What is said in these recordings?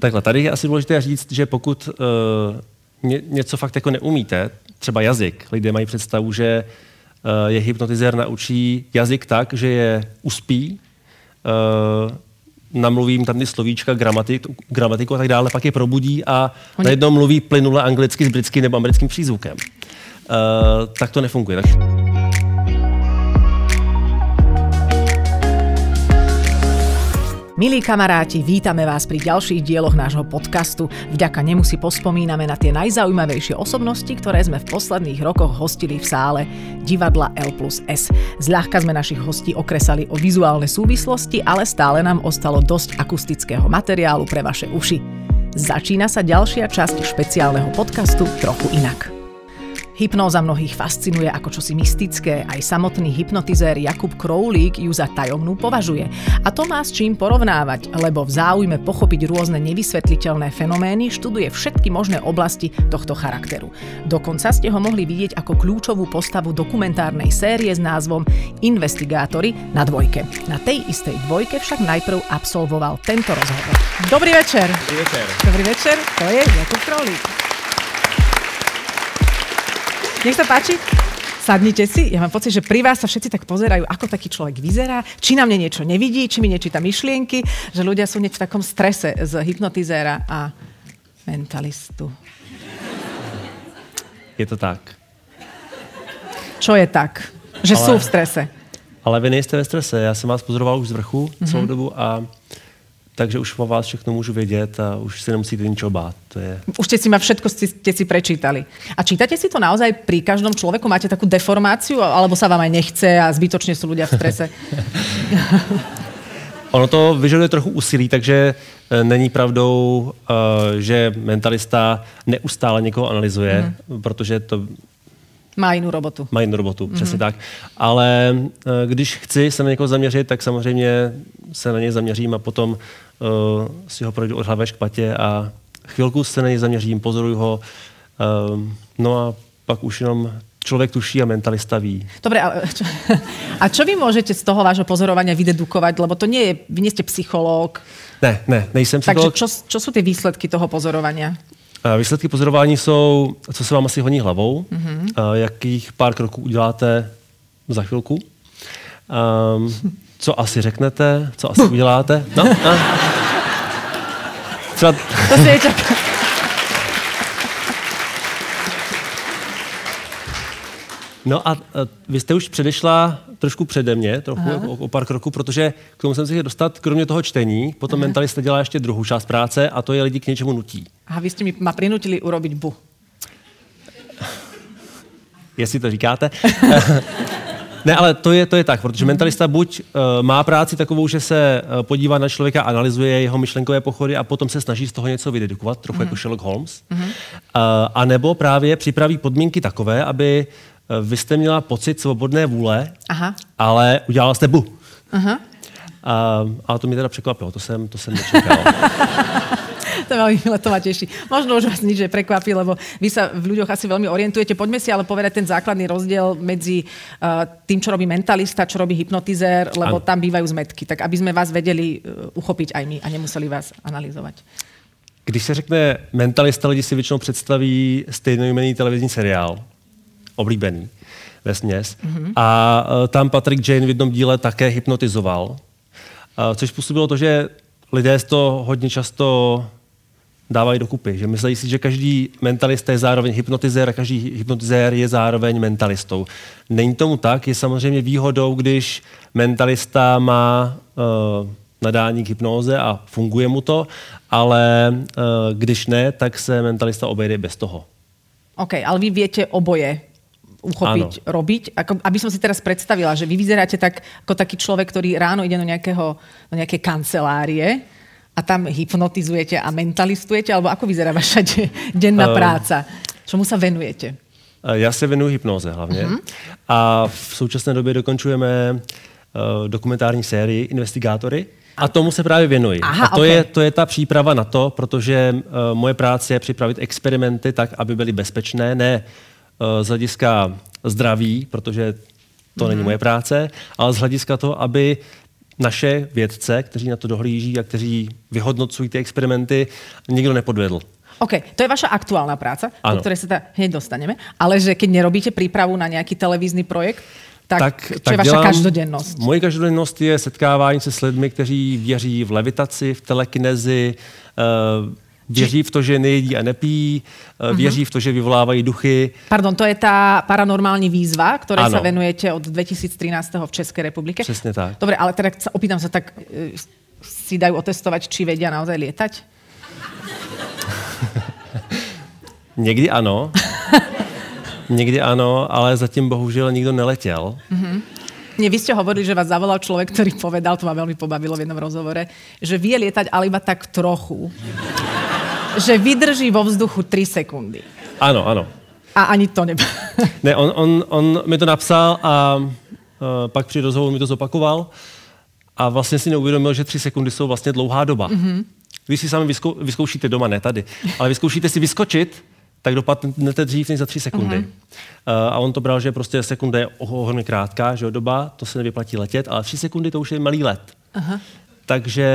Takhle, tady je asi důležité říct, že pokud uh, ně, něco fakt jako neumíte, třeba jazyk, lidé mají představu, že uh, je hypnotizér naučí jazyk tak, že je uspí, uh, namluvím tam ty slovíčka, gramatik, gramatiku a tak dále, pak je probudí a Oni... najednou mluví plynule anglicky s britským nebo americkým přízvukem. Uh, tak to nefunguje. Tak... Milí kamaráti, vítame vás pri ďalších dieloch nášho podcastu. Vďaka nemu si pospomíname na tie najzaujímavejšie osobnosti, ktoré sme v posledných rokoch hostili v sále divadla L plus S. Zľahka sme našich hostí okresali o vizuálne súvislosti, ale stále nám ostalo dosť akustického materiálu pre vaše uši. Začína sa ďalšia časť špeciálneho podcastu Trochu inak. Hypnóza mnohých fascinuje ako čosi mystické, aj samotný hypnotizér Jakub Kroulík ju za tajomnú považuje. A to má s čím porovnávať, lebo v záujme pochopiť rôzne nevysvetliteľné fenomény študuje všetky možné oblasti tohto charakteru. Dokonca ste ho mohli vidieť ako kľúčovú postavu dokumentárnej série s názvom Investigátory na dvojke. Na tej istej dvojke však najprv absolvoval tento rozhovor. Dobrý večer. Dobrý večer. Dobrý večer, to je Jakub Kroulík. Nech sa páči. Sadnite si. Ja mám pocit, že pri vás sa všetci tak pozerajú, ako taký človek vyzerá, či na mne niečo nevidí, či mi nečíta myšlienky, že ľudia sú v takom strese z hypnotizéra a mentalistu. Je to tak. Čo je tak? Že ale, sú v strese. Ale vy nejste ve strese. Já jsem vás pozoroval už z vrchu mm-hmm. celou dobu a takže už o vás všechno můžu vědět a už si nemusíte ničo bát. To je... Už ste si ma všetko ste si prečítali. A čítate si to naozaj pri každom človeku? Máte takú deformáciu? Alebo sa vám aj nechce a zbytočne sú ľudia v strese? ono to vyžaduje trochu úsilí, takže e, není pravdou, e, že mentalista neustále někoho analyzuje, mm. protože to má jinou robotu. Má jinou robotu, mm-hmm. přesně tak. Ale e, když chci se na někoho zaměřit, tak samozřejmě se na něj zaměřím a potom si ho projdu od hlavy k patě a chvilku se na něj zaměřím, pozoruju ho. Uh, no a pak už jenom člověk tuší a mentalista ví. Dobre, a čo, a čo vy můžete z toho vášho pozorovania vydedukovať? Lebo to nie je, vy nie ste psychológ. Ne, ne, nejsem psychológ. Takže čo, čo sú ty výsledky toho pozorovania? Výsledky pozorování jsou, co se vám asi honí hlavou, mm-hmm. jakých pár kroků uděláte za chvilku. Um, co asi řeknete, co asi uděláte. No, a... Třeba... To si No a, vy jste už předešla trošku přede mě, trochu o, o pár kroků, protože k tomu jsem si chtěl dostat, kromě toho čtení, potom Aha. mentalista dělá ještě druhou část práce a to je lidi k něčemu nutí. A vy jste mi ma prinutili urobiť bu. Jestli to říkáte. Ne, ale to je, to je tak, protože mentalista buď uh, má práci takovou, že se uh, podívá na člověka, analyzuje jeho myšlenkové pochody a potom se snaží z toho něco vydedukovat, trochu mm. jako Sherlock Holmes. Mm. Uh, a nebo právě připraví podmínky takové, aby uh, vy jste měla pocit svobodné vůle, Aha. ale udělala jste bu. Aha. Uh, a to mě teda překvapilo, to jsem, to jsem nečekal. to veľmi milé, to ma teší. Možno už vás nič prekvapí, lebo vy sa v ľuďoch asi veľmi orientujete. Poďme si ale povedať ten základný rozdiel medzi uh, tým, čo robí mentalista, čo robí hypnotizér, lebo ano. tam bývajú zmetky. Tak aby sme vás vedeli uh, uchopiť aj my a nemuseli vás analyzovat. Když se řekne mentalista, lidi si většinou představí stejnojmený televizní seriál, oblíbený ve směs. Mm-hmm. A uh, tam Patrick Jane v jednom díle také hypnotizoval, což způsobilo to, že lidé z to hodně často dávají dokupy. Že myslí si, že každý mentalista je zároveň hypnotizér a každý hypnotizér je zároveň mentalistou. Není tomu tak. Je samozřejmě výhodou, když mentalista má uh, nadání k hypnóze a funguje mu to, ale uh, když ne, tak se mentalista obejde bez toho. OK, ale vy viete oboje uchopiť, ano. robiť. Ako, aby som si teraz predstavila, že vy vyzeráte tak, ako taký človek, ktorý ráno ide do, nejakého, do nejakej kancelárie a tam hypnotizujete a mentalistujete, alebo ako vyzerá vaša denná uh, práca? Čemu sa venujete? Já se věnuji hypnoze hlavně. Uh-huh. A v současné době dokončujeme uh, dokumentární sérii Investigátory. A tomu se právě věnuji. Aha, a to, okay. je, to je ta příprava na to, protože uh, moje práce je připravit experimenty tak, aby byly bezpečné, ne uh, z hlediska zdraví, protože to mm-hmm. není moje práce, ale z hlediska toho, aby naše vědce, kteří na to dohlíží a kteří vyhodnocují ty experimenty, nikdo nepodvedl. OK, to je vaša aktuálna práca, ano. do ktorej sa teda hneď dostaneme, ale že keď nerobíte prípravu na nejaký televízny projekt, tak, tak tak je vaša dělám, každodennost? Moje každodennost je setkávání se s lidmi, kteří věří v levitaci, v telekinezi, uh, Věří v to, že nejedí a nepí, uh-huh. věří v to, že vyvolávají duchy. Pardon, to je ta paranormální výzva, které ano. sa venujete od 2013. v České republike. Přesně tak. Dobre, ale teda opýtam sa tak, e, si dajú otestovať, či vedia naozaj lietať? Někdy ano. Někdy ano, ale zatím bohužel nikdo neletěl. Mm-hmm. Nie, vy ste hovorili, že vás zavolal človek, ktorý povedal, to ma veľmi pobavilo v jednom rozhovore, že vie lietať, ale iba tak trochu. že vydrží vo vzduchu 3 sekundy. Ano, ano. A ani to ne. ne, on, on, on mi to napsal a uh, pak při rozhovoru mi to zopakoval a vlastně si neuvědomil, že 3 sekundy jsou vlastně dlouhá doba. Mm-hmm. Když si sami vyzkou, vyzkoušíte doma, ne tady, ale vyzkoušíte si vyskočit, tak dopadnete dřív než za tři sekundy. Uh, a on to bral, že prostě sekunda je ohromně krátká, že doba, to se nevyplatí letět, ale tři sekundy to už je malý let. Uh-huh. Takže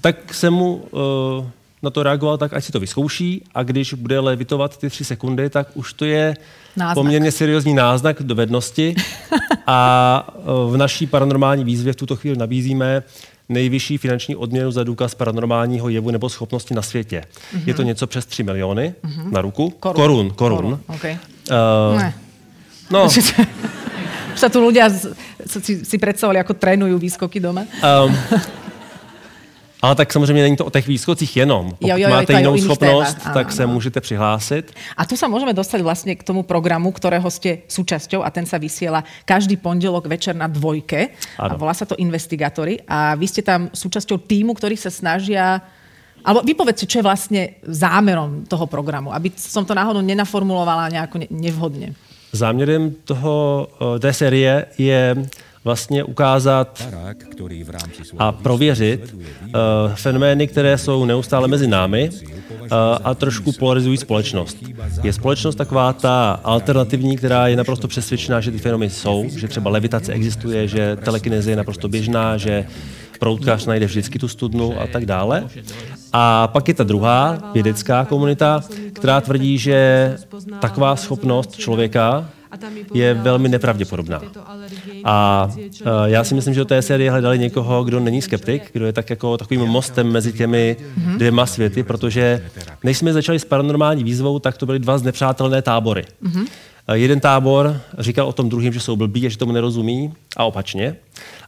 tak jsem mu uh, na to reagoval tak, ať si to vyzkouší a když bude levitovat ty tři sekundy, tak už to je náznak. poměrně seriózní náznak dovednosti a uh, v naší paranormální výzvě v tuto chvíli nabízíme nejvyšší finanční odměnu za důkaz paranormálního jevu nebo schopnosti na světě. Mm-hmm. Je to něco přes 3 miliony mm-hmm. na ruku. Korun. Korun. korun. korun. Okay. Uh, ne. No. sa tu ľudia si, si predstavovali, ako trénujú výskoky doma. Um, ale tak samozřejmě není to o těch výskocích jenom. Pokud jo, jo, jo, máte jinou schopnost, témach. tak ano, se ano. můžete přihlásit. A tu sa môžeme dostať vlastne k tomu programu, ktorého ste súčasťou a ten sa vysiela každý pondelok večer na dvojke. Ano. A volá sa to Investigatory. A vy ste tam súčasťou týmu, ktorý sa snažia alebo povedzte, čo je vlastne zámerom toho programu, aby som to náhodou nenaformulovala nejako nevhodne. Záměrem toho, eh, té série je vlastně ukázat a prověřit uh, fenomény, které jsou neustále mezi námi uh, a trošku polarizují společnost. Je společnost taková ta alternativní, která je naprosto přesvědčená, že ty fenomény jsou, že třeba levitace existuje, že telekineze je naprosto běžná, že proutkář najde vždycky tu studnu a tak dále. A pak je ta druhá vědecká komunita, která tvrdí, že taková schopnost člověka je velmi nepravděpodobná. A uh, já si myslím, že do té série hledali někoho, kdo není skeptik, kdo je tak jako takovým mostem mezi těmi dvěma světy, protože než jsme začali s paranormální výzvou, tak to byly dva znepřátelné tábory. Mm-hmm. Jeden tábor říkal o tom druhým, že jsou blbí a že tomu nerozumí a opačně.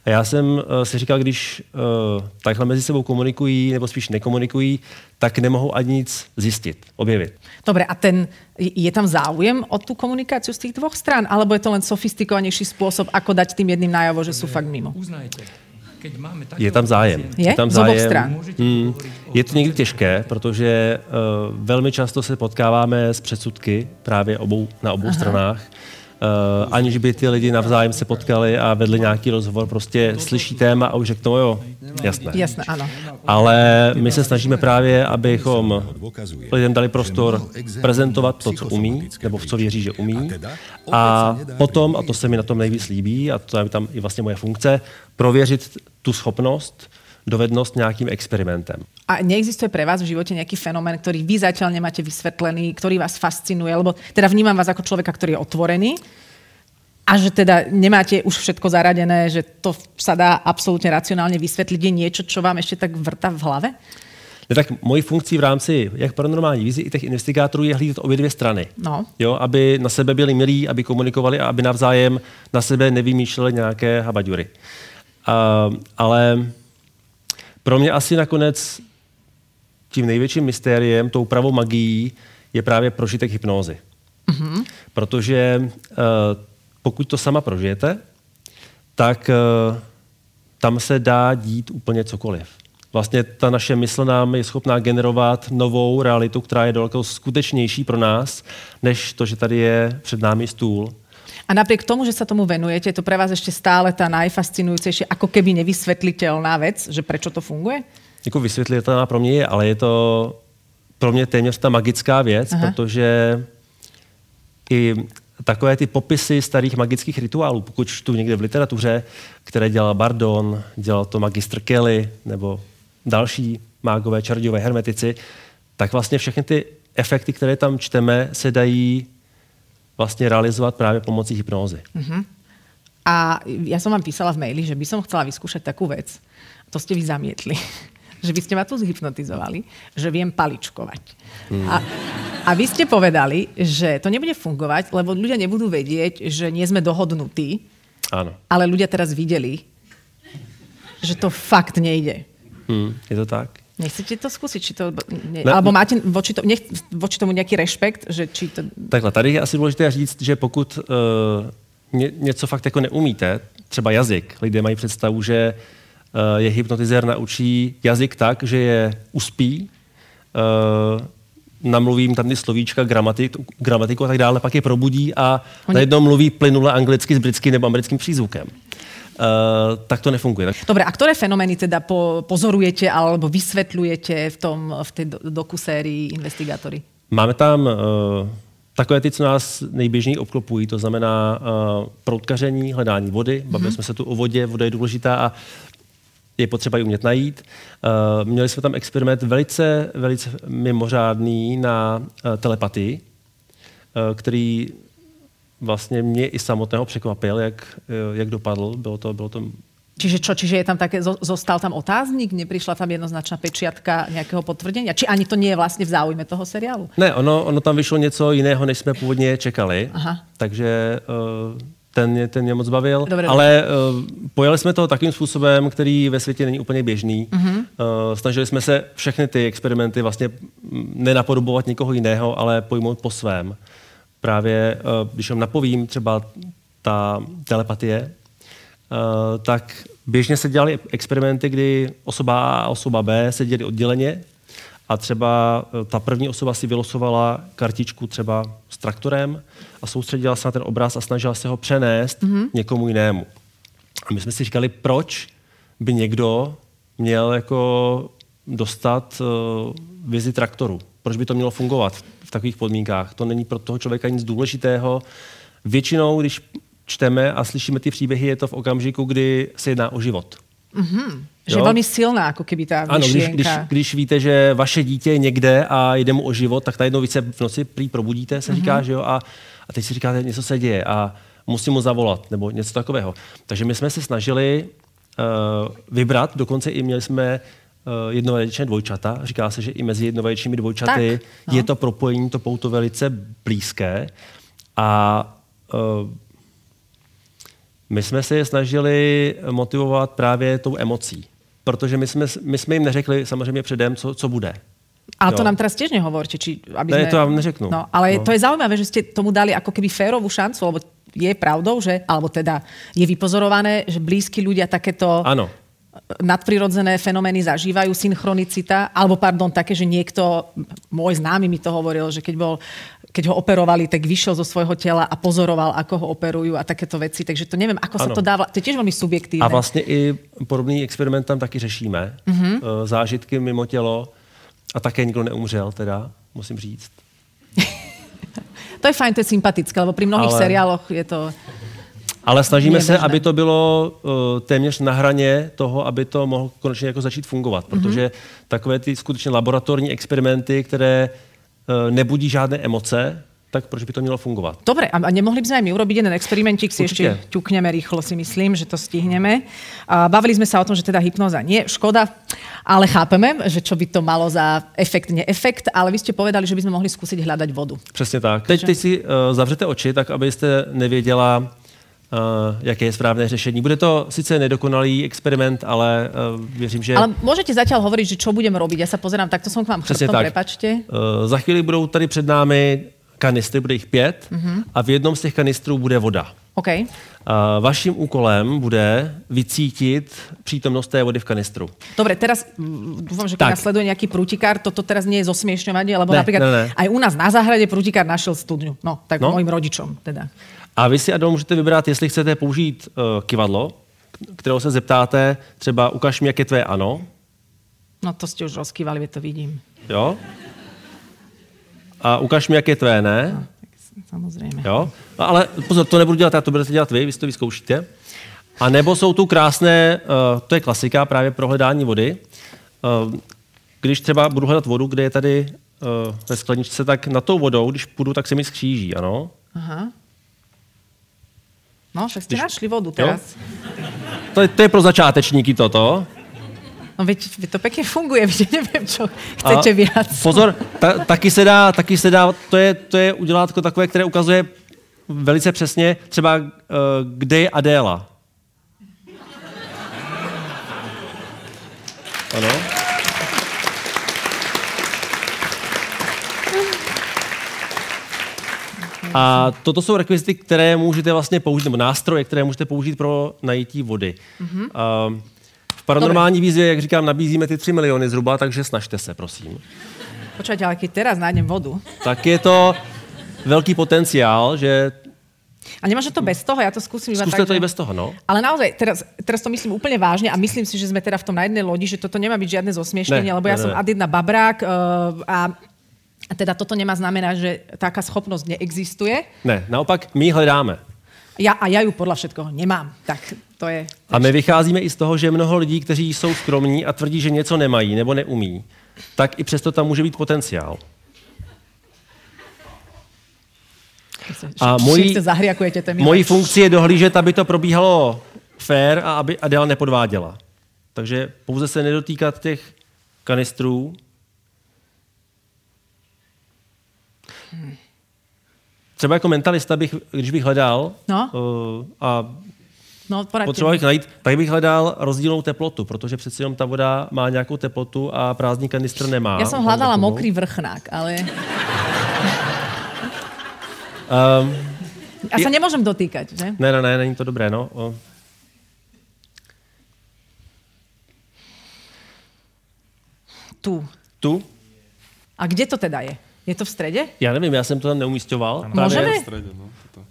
A já jsem uh, si říkal, když uh, takhle mezi sebou komunikují, nebo spíš nekomunikují, tak nemohou ani nic zjistit, objevit. Dobre, a ten, je tam záujem o tú komunikáciu z tých dvoch strán? Alebo je to len sofistikovanější způsob, ako dať tým jedným najavo, že sú fakt mimo? Uznajte. Je tam zájem. Je? je tam zájem. Hmm. Je to někdy těžké, protože uh, velmi často se potkáváme s předsudky právě obou, na obou Aha. stranách uh, aniž by ty lidi navzájem se potkali a vedli nějaký rozhovor, prostě slyší téma a už řeknou, jo, jasné. Jasné, ano. Ale my se snažíme právě, abychom lidem dali prostor prezentovat to, co umí, nebo v co věří, že umí. A potom, a to se mi na tom nejvíc líbí, a to je tam i vlastně moje funkce, prověřit tu schopnost, dovednost nějakým experimentem. A neexistuje pre vás v živote nejaký fenomén, ktorý vy zatiaľ nemáte vysvetlený, ktorý vás fascinuje? Lebo teda vnímam vás ako človeka, ktorý je otvorený, a že teda nemáte už všetko zaradené, že to sa dá absolútne racionálne vysvetliť. Je niečo, čo vám ešte tak vrta v hlave? Ne, tak mojí funkcí v rámci jak paranormální vizi, i těch investigátorů je hlídat obě dvě strany. No. Jo, aby na sebe byli milí, aby komunikovali a aby navzájem na sebe nevymýšleli nějaké habaďury. Uh, ale pro mě asi nakonec tím největším mystériem, tou pravou magií, je právě prožitek hypnózy. Mm-hmm. Protože uh, pokud to sama prožijete, tak uh, tam se dá dít úplně cokoliv. Vlastně ta naše mysl nám je schopná generovat novou realitu, která je daleko skutečnější pro nás, než to, že tady je před námi stůl. A napriek tomu, že sa tomu venujete, je to pre vás ešte stále tá najfascinujúcejšia, ako keby nevysvetliteľná vec, že prečo to funguje? Jako vysvětlitelná pro mě je, ale je to pro mě téměř ta magická věc, Aha. protože i takové ty popisy starých magických rituálů, pokud čtu někde v literatuře, které dělal Bardon, dělal to magistr Kelly nebo další mágové, čarodějové, hermetici, tak vlastně všechny ty efekty, které tam čteme, se dají vlastně realizovat právě pomocí hypnózy. Uh-huh. A ja som vám písala v maili, že by som chcela vyskúšať takú vec. To ste vy zamietli. že by ste ma tu zhypnotizovali, že viem paličkovať. Hmm. A, a vy ste povedali, že to nebude fungovať, lebo ľudia nebudú vedieť, že nie sme dohodnutí. Áno. Ale ľudia teraz videli, že to fakt nejde. Hmm, je to tak? Nechcete to skúsiť? Či to, ne, ne, alebo máte voči, to, nech, voči tomu nějaký respekt? Že či to... Takhle, tady je asi důležité říct, že pokud uh, ně, něco fakt jako neumíte, třeba jazyk, lidé mají představu, že uh, je hypnotizér naučí jazyk tak, že je uspí, uh, namluvím tam ty slovíčka, gramatiku, gramatiku a tak dále, pak je probudí a najednou mluví plynule anglicky s britským nebo americkým přízvukem. Uh, tak to nefunguje. Dobre, a ktoré fenomény teda po, pozorujete alebo vysvetľujete v, tom, v tej dokusérii Investigátory? Máme tam uh, takové ty, co nás nejběžněji obklopují, to znamená uh, proutkaření, hledání vody. Bavili mm-hmm. jsme se tu o vodě, voda je důležitá a je potřeba ji umět najít. Uh, měli jsme tam experiment velice, velice mimořádný na uh, telepatii, uh, který vlastně mě i samotného překvapil, jak, jak dopadl. Bylo to, bylo to Čiže čo, čiže je tam také, zostal tam otáznik, neprišla tam jednoznačná pečiatka nějakého potvrdenia? Či ani to nie je vlastně v záujme toho seriálu? Ne, ono, ono tam vyšlo něco jiného, než jsme původně čekali. Aha. Takže uh, ten, ten mě moc bavil. Dobre, Ale uh, pojali jsme to takým způsobem, který ve světě není úplně běžný. Uh-huh. Uh, snažili jsme se všechny ty experimenty vlastně nenapodobovat někoho jiného, ale pojmout po svém. Právě, uh, když vám napovím třeba ta telepatie, uh, tak běžně se dělali experimenty, kdy osoba A a osoba B seděli odděleně a třeba ta první osoba si vylosovala kartičku třeba s traktorem a soustředila se na ten obraz a snažila se ho přenést mm-hmm. někomu jinému. A my jsme si říkali, proč by někdo měl jako dostat uh, vizi traktoru. Proč by to mělo fungovat v takových podmínkách? To není pro toho člověka nic důležitého. Většinou, když čteme a slyšíme ty příběhy, je to v okamžiku, kdy se jedná o život. Mm-hmm. Že je velmi silná, jako keby ta Ano, když, když, když, víte, že vaše dítě je někde a jde mu o život, tak najednou vy se v noci prý probudíte, se mm-hmm. říká, že jo, a, a teď si říkáte, něco se děje a musím mu zavolat, nebo něco takového. Takže my jsme se snažili uh, vybrat, dokonce i měli jsme jednovaječné dvojčata. Říká se, že i mezi jednovaječnými dvojčaty tak, no. je to propojení, to pouto velice blízké. A uh, my jsme se je snažili motivovat právě tou emocí. Protože my jsme, my jsme jim neřekli samozřejmě předem, co, co bude. Ale to nám teraz tiež nehovorte. Či, aby ne, sme... to vám neřeknu. No, ale no. to je zaujímavé, že ste tomu dali ako keby férovú šancu, lebo je pravdou, že, alebo teda je vypozorované, že blízki ľudia takéto ano. Nadprirodzené fenomény zažívajú, synchronicita, alebo pardon, také, že niekto, môj známy mi to hovoril, že keď bol keď ho operovali, tak vyšiel zo svojho tela a pozoroval, ako ho operujú a takéto veci. Takže to neviem, ako ano. sa to dá... To je tiež veľmi subjektívne. A vlastně i podobný experiment tam taky řešíme. Mm-hmm. Zážitky mimo tělo a také nikdo neumřel, teda, musím říct. to je fajn, to je sympatické, lebo pri mnohých Ale... seriáloch je to... Ale snažíme se, aby to bylo uh, téměř na hraně toho, aby to mohlo konečně jako začít fungovat, mhm. protože mm-hmm. takové ty skutečně laboratorní experimenty, které uh, nebudí žádné emoce, tak proč by to mělo fungovat? Dobre, a nemohli by sme aj my urobiť jeden experimentik, si Určite. ešte ťukneme rýchlo, si myslím, že to stihneme. A bavili sme sa o tom, že teda hypnoza nie, škoda, ale chápeme, že čo by to malo za efekt, neefekt, ale vy ste povedali, že by sme mohli skúsiť hľadať vodu. Přesně tak. Teď, teď si uh, zavřete oči, tak abyste nevěděla, jaké je správné řešení. Bude to sice nedokonalý experiment, ale uh, věřím, že... Ale můžete zatím hovoriť, že čo budeme robiť? Já se pozerám, takto jsem k vám chrbtom, prepačte. Uh, za chvíli budou tady před námi kanistry, bude jich pět mm-hmm. a v jednom z těch kanistrů bude voda. Okay. A vaším úkolem bude vycítit přítomnost té vody v kanistru. Dobre, teraz dúfam, že keď nás sleduje nejaký prútikár, toto teraz nie je zosmiešňovanie, lebo ne, napríklad ne, ne. aj u nás na záhrade prútikár našel studňu. No, tak no. mojim rodičom teda. A vy si, Adol, můžete vybrat, jestli chcete použít uh, kivadlo, kterého se zeptáte, třeba ukaž mi, jak je tvé ano. No to jste už rozkývali, to vidím. Jo? A ukaž mi, jak je tvé, ne? Samozřejmě. Jo? No, ale pozor, to nebudu dělat já, to budete dělat vy, vy si to vyzkoušíte. A nebo jsou tu krásné, uh, to je klasika právě pro hledání vody. Uh, když třeba budu hledat vodu, kde je tady uh, ve skleničce, tak na tou vodou, když půjdu, tak se mi skříží, ano? Aha. No, však ste našli vodu teraz. To je, to je pro začátečníky toto. No veď, veď to pekne funguje, vždy neviem, čo chcete A viac. Pozor, ta, taky se dá, taky se dá, to je, to je udělátko takové, které ukazuje velice přesně třeba, uh, kde je Adéla. Ano. A toto jsou rekvizity, které můžete vlastně použít, nebo nástroje, které můžete použít pro najítí vody. Mm-hmm. Uh, v paranormální výzvě, jak říkám, nabízíme ty 3 miliony zhruba, takže snažte se, prosím. Počúvajte, ale keď teraz nájdem vodu. Tak je to velký potenciál, že A nemôže to bez toho? Ja to skúsim iba zkuste tak, to i že- bez toho, no. Ale naozaj, teraz, teraz to myslím úplne vážne a myslím si, že sme teda v tom na jednej lodi, že toto nemá žiadne zosmiešnenie, Ne, lebo ja ne, som ne. ad jedna babrák uh, a a teda toto nemá znamenať, že taká schopnosť neexistuje. Ne, naopak my ji hledáme. Ja, a ja ju podľa všetkoho nemám. Tak to je... A my vycházíme i z toho, že mnoho lidí, kteří jsou skromní a tvrdí, že něco nemají nebo neumí, tak i přesto tam může být potenciál. A mojí- Mojí funkcí je dohlížet, aby to probíhalo fair a aby Adela nepodváděla. Takže pouze se nedotýkat těch kanistrů. Třeba jako mentalista bych, když bych hledal No. uh, a No, potřeboval bych najít, tak bych hledal rozdílnou teplotu, protože přeci jenom ta voda má nějakou teplotu a prázdný kanistr nemá. Ja som hľadala mokrý vrchnák, ale Um, ja sa nemôžem dotýkať, že? ne, ne, ne, není to dobré, no. O, Tu. tu? A kde to teda je? Je to v strede? Já nevím, já jsem to tam neumístěval. Můžeme? V strede, no. Toto.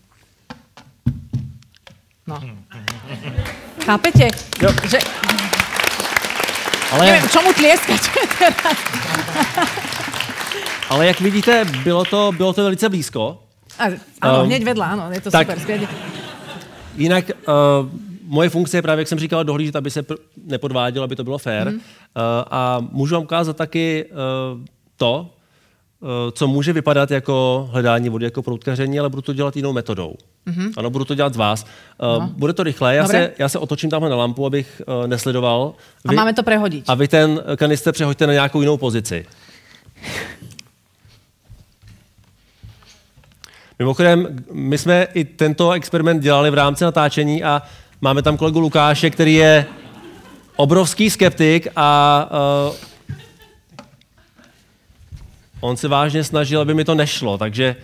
No. Chápete? Jo. Že, Ale, neviem, čomu tlieskať teraz? ale jak vidíte, bylo to, bylo to velice blízko. A, áno, Um, hneď vedľa, áno, je to tak- super. Skvělé. Jinak uh, moje funkce je právě, jak jsem říkal, dohlížet, aby se pr- nepodvádělo, aby to bylo fair. Mm. Uh, a můžu vám ukázat taky uh, to, co může vypadat jako hledání vody, jako proutkaření, ale budu to dělat jinou metodou. Mm-hmm. Ano, budu to dělat z vás. Uh, no. Bude to rychle. Já Dobre. se, já se otočím tamhle na lampu, abych uh, nesledoval. A máme to prehodiť. a vy ten kanister přehoďte na nějakou jinou pozici. Mimochodem, my jsme i tento experiment dělali v rámci natáčení a máme tam kolegu Lukáše, který je obrovský skeptik a uh, on se vážně snažil, aby mi to nešlo, takže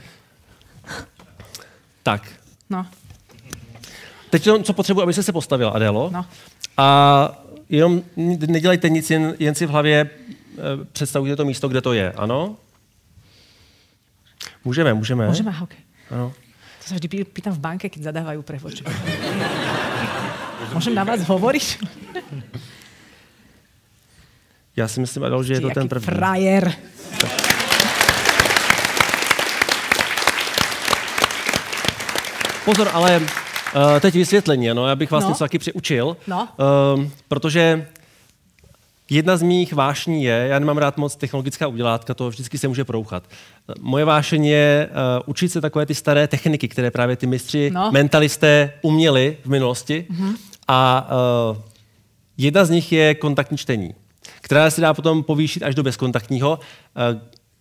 tak. No, Teď jenom, co potřebuji, aby se se postavila, Adelo. No. A jenom nedělejte nic, jen, jen si v hlavě eh, představujte to místo, kde to je, ano? Můžeme, můžeme. môžeme? Aha, okay. Ano. To sa vždy pý- pýtam v banke, keď zadávajú prevoč. Môžem na vás hovoriť? Já si myslím, Adel, že je to ten první. frajer. Pozor, ale uh, teď vysvětlení, ano, já bych vás No. něco taky přiučil, No. um, protože jedna z mých vášní je, já nemám rád moc technologická udělátka, to vždycky se může prouchat. Moje vášení je uh, učit se takové ty staré techniky, které právě ty mistři, No. mentalisté uměli v minulosti. Mm-hmm. A uh, jedna z nich je kontaktní čtení, která se dá potom povýšit až do bezkontaktního. Uh,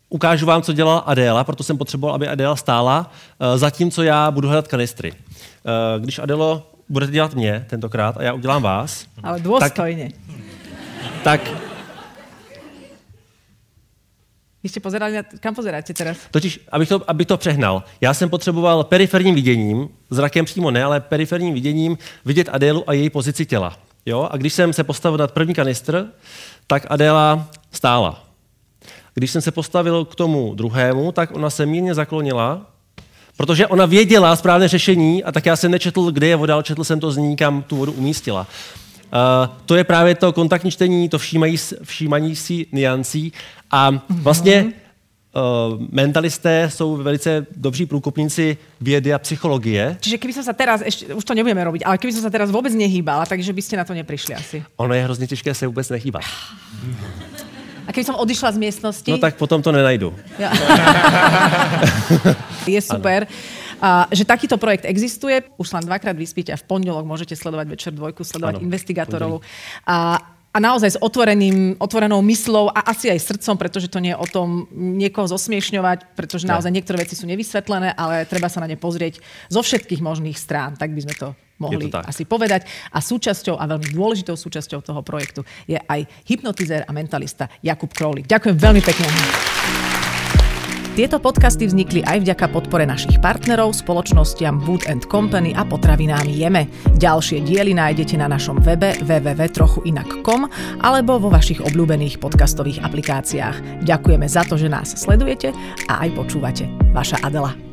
ukážu vám, co dělala Adéla, proto jsem potřeboval, aby Adéla stála, uh, zatímco já budu hledat kanistry. Uh, když Adelo budete dělat mě tentokrát a já udělám vás, Ale dôstojne. tak Vy ste pozerali. Kam pozeráte teraz? Totiž, abych to, abych to přehnal, já jsem potřeboval periferním viděním, zrakem přímo ne, ale periferním viděním vidět Adélu a její pozici těla. Jo? A když jsem se postavil nad první kanistr, tak Adéla stála. Když jsem se postavil k tomu druhému, tak ona se mírně zaklonila, protože ona věděla správné řešení a tak já jsem nečetl, kde je voda, ale četl jsem to z ní, kam tu vodu umístila. Uh, to je právě to kontaktní čtení, to všímají, všímaní si niancí a vlastně mentalisté jsou velice dobří průkopníci vědy a psychologie. Čiže keby sa teraz, ešte, už to nebudeme robiť, ale keby som sa teraz vôbec nehýbala, takže by ste na to neprišli asi. Ono je hrozně těžké se vůbec nehýbat. A keby som odišla z miestnosti? No tak potom to nenajdu. Ja. je super. A, že takýto projekt existuje. Už len dvakrát vyspíte a v pondelok môžete sledovať večer dvojku, sledovať Áno, investigátorov. A, a naozaj s otvoreným, otvorenou myslou a asi aj srdcom, pretože to nie je o tom niekoho zosmiešňovať, pretože naozaj niektoré veci sú nevysvetlené, ale treba sa na ne pozrieť zo všetkých možných strán. Tak by sme to mohli asi povedať. A súčasťou a veľmi dôležitou súčasťou toho projektu je aj hypnotizér a mentalista Jakub Kroulik. Ďakujem veľmi pekne. Tieto podcasty vznikli aj vďaka podpore našich partnerov, spoločnostiam Wood and Company a potravinám Jeme. Ďalšie diely nájdete na našom webe www.trochuinak.com alebo vo vašich obľúbených podcastových aplikáciách. Ďakujeme za to, že nás sledujete a aj počúvate. Vaša Adela.